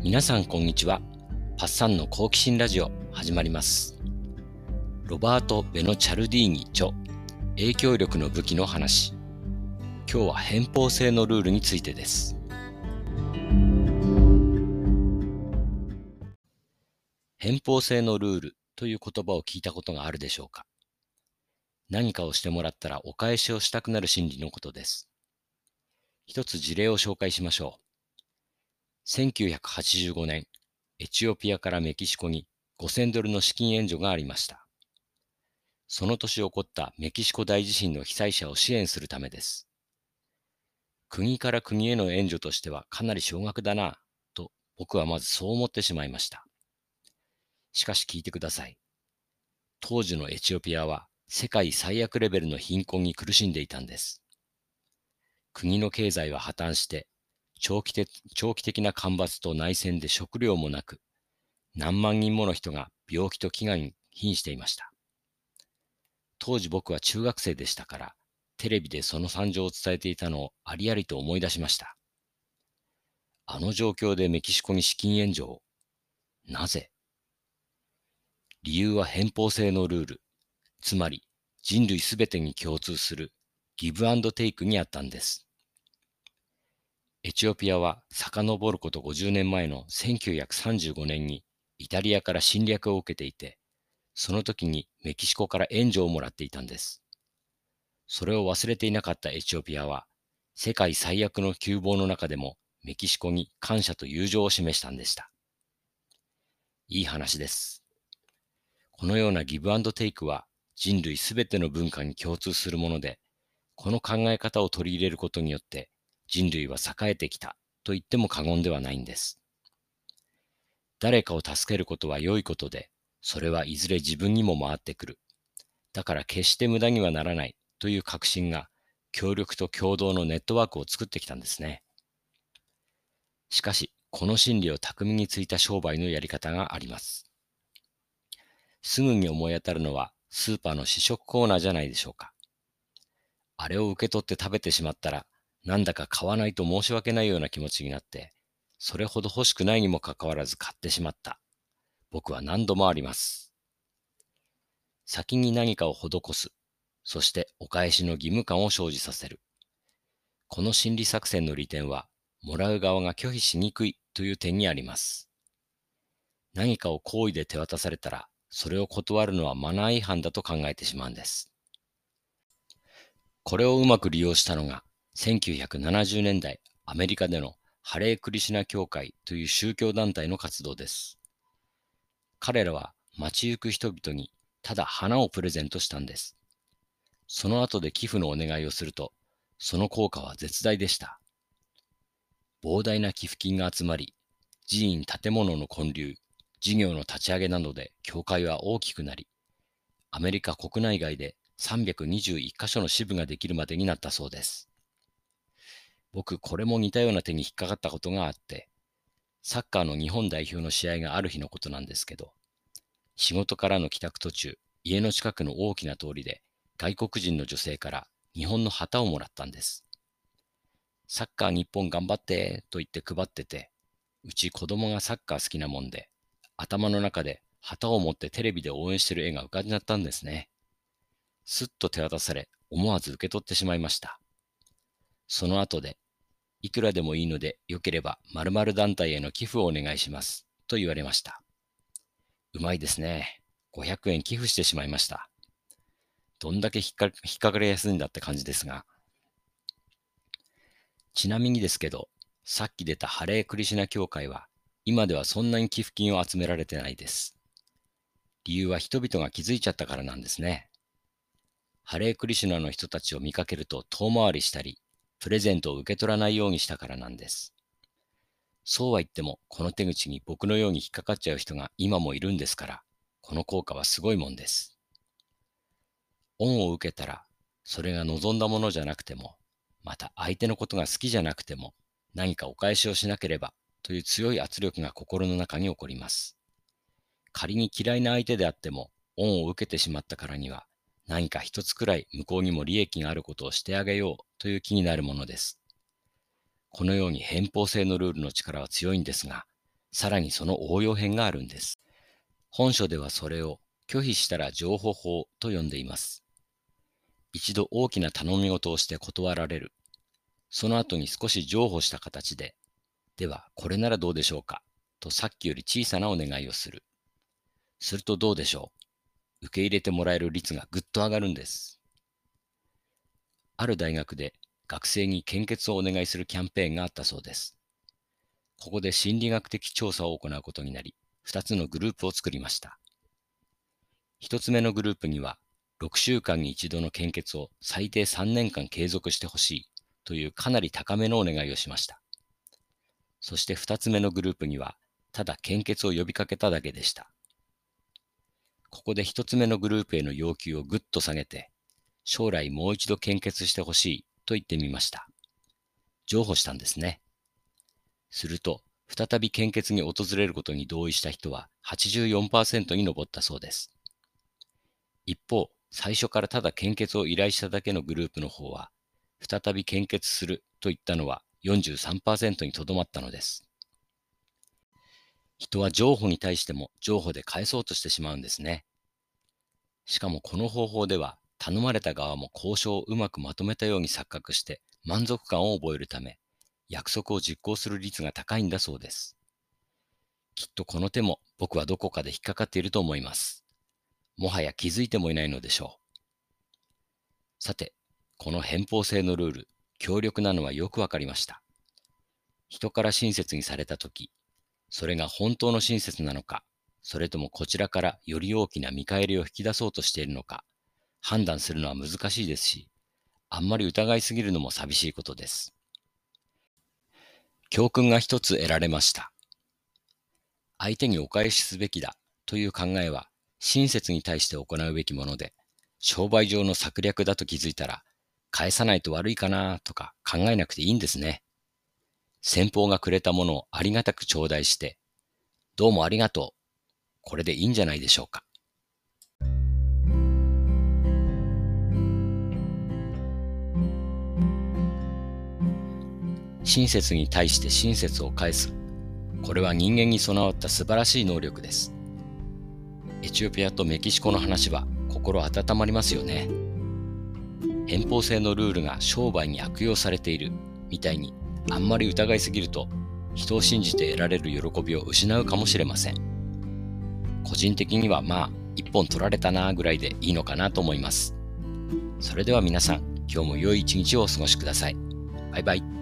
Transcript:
皆さんこんにちは。パッサンの好奇心ラジオ始まります。ロバート・ベノ・チャルディーニ著影響力の武器の話。今日は偏方性のルールについてです。偏方性のルールという言葉を聞いたことがあるでしょうか何かをしてもらったらお返しをしたくなる心理のことです。一つ事例を紹介しましょう。1985年、エチオピアからメキシコに5000ドルの資金援助がありました。その年起こったメキシコ大地震の被災者を支援するためです。国から国への援助としてはかなり少額だな、と僕はまずそう思ってしまいました。しかし聞いてください。当時のエチオピアは世界最悪レベルの貧困に苦しんでいたんです。国の経済は破綻して長期的長期的な干ばつと内戦で食料もなく、何万人もの人が病気と飢餓に瀕していました。当時僕は中学生でしたから、テレビでその惨状を伝えていたのをありありと思い出しました。あの状況でメキシコに資金援助を。なぜ？理由は偏方性のルール、つまり人類すべてに共通するギブアンドテイクにあったんです。エチオピアは遡ること50年前の1935年にイタリアから侵略を受けていて、その時にメキシコから援助をもらっていたんです。それを忘れていなかったエチオピアは、世界最悪の窮乏の中でもメキシコに感謝と友情を示したんでした。いい話です。このようなギブアンドテイクは人類すべての文化に共通するもので、この考え方を取り入れることによって人類は栄えてきたと言っても過言ではないんです。誰かを助けることは良いことで、それはいずれ自分にも回ってくる。だから決して無駄にはならないという確信が協力と共同のネットワークを作ってきたんですね。しかし、この心理を巧みについた商売のやり方があります。すぐに思い当たるのはスーパーの試食コーナーじゃないでしょうか。あれを受け取って食べてしまったらなんだか買わないと申し訳ないような気持ちになって、それほど欲しくないにもかかわらず買ってしまった。僕は何度もあります。先に何かを施す。そしてお返しの義務感を生じさせる。この心理作戦の利点は、もらう側が拒否しにくいという点にあります。何かを好意で手渡されたら、それを断るのはマナー違反だと考えてしまうんです。これをうまく利用したのが、1970年代アメリカでのハレークリシナ教会という宗教団体の活動です。彼らは街行く人々にただ花をプレゼントしたんです。その後で寄付のお願いをすると、その効果は絶大でした。膨大な寄付金が集まり、寺院建物の建立、事業の立ち上げなどで教会は大きくなり、アメリカ国内外で321カ所の支部ができるまでになったそうです。僕、これも似たような手に引っかかったことがあって、サッカーの日本代表の試合がある日のことなんですけど、仕事からの帰宅途中、家の近くの大きな通りで、外国人の女性から日本の旗をもらったんです。サッカー日本頑張ってと言って配ってて、うち子供がサッカー好きなもんで、頭の中で旗を持ってテレビで応援してる絵が浮かんじゃったんですね。すっと手渡され、思わず受け取ってしまいました。その後で、いくらでもいいので、よければ〇〇団体への寄付をお願いします。と言われました。うまいですね。500円寄付してしまいました。どんだけ引っか引っかかりやすいんだって感じですが。ちなみにですけど、さっき出たハレークリシナ教会は、今ではそんなに寄付金を集められてないです。理由は人々が気づいちゃったからなんですね。ハレークリシュナの人たちを見かけると遠回りしたり、プレゼントを受け取らないようにしたからなんです。そうは言っても、この手口に僕のように引っかかっちゃう人が今もいるんですから、この効果はすごいもんです。恩を受けたら、それが望んだものじゃなくても、また相手のことが好きじゃなくても、何かお返しをしなければという強い圧力が心の中に起こります。仮に嫌いな相手であっても、恩を受けてしまったからには、何か一つくらい向こうにも利益があることをしてあげようという気になるものです。このように偏方性のルールの力は強いんですが、さらにその応用編があるんです。本書ではそれを拒否したら情報法と呼んでいます。一度大きな頼み事をして断られる。その後に少し譲歩した形で、ではこれならどうでしょうかとさっきより小さなお願いをする。するとどうでしょう？受け入れてもらえる率がぐっと上がるんです。ある大学で学生に献血をお願いするキャンペーンがあったそうです。ここで心理学的調査を行うことになり、2つのグループを作りました。1つ目のグループには、6週間に一度の献血を最低3年間継続してほしいというかなり高めのお願いをしました。そして2つ目のグループには、ただ献血を呼びかけただけでした。ここで1つ目のグループへの要求をぐっと下げて、将来もう一度献血してほしいと言ってみました。譲歩したんですね。すると、再び献血に訪れることに同意した人は84%に上ったそうです。一方、最初からただ献血を依頼しただけのグループの方は、再び献血すると言ったのは43%にとどまったのです。人は情報に対しても情報で返そうとしてしまうんですね。しかもこの方法では頼まれた側も交渉をうまくまとめたように錯覚して満足感を覚えるため約束を実行する率が高いんだそうです。きっとこの手も僕はどこかで引っかかっていると思います。もはや気づいてもいないのでしょう。さて、この偏方性のルール、強力なのはよくわかりました。人から親切にされたとき、それが本当の親切なのか、それともこちらからより大きな見返りを引き出そうとしているのか、判断するのは難しいですし、あんまり疑いすぎるのも寂しいことです。教訓が一つ得られました。相手にお返しすべきだという考えは親切に対して行うべきもので、商売上の策略だと気づいたら、返さないと悪いかなとか考えなくていいんですね。先方がくれたものをありがたく頂戴して、どうもありがとう。これでいいんじゃないでしょうか。親切に対して親切を返す。これは人間に備わった素晴らしい能力です。エチオピアとメキシコの話は心温まりますよね。偏方性のルールが商売に悪用されているみたいにあんまり疑いすぎると人を信じて得られる喜びを失うかもしれません。個人的にはまあ一本取られたなぐらいでいいのかなと思います。それでは皆さん今日も良い一日をお過ごしください。バイバイ。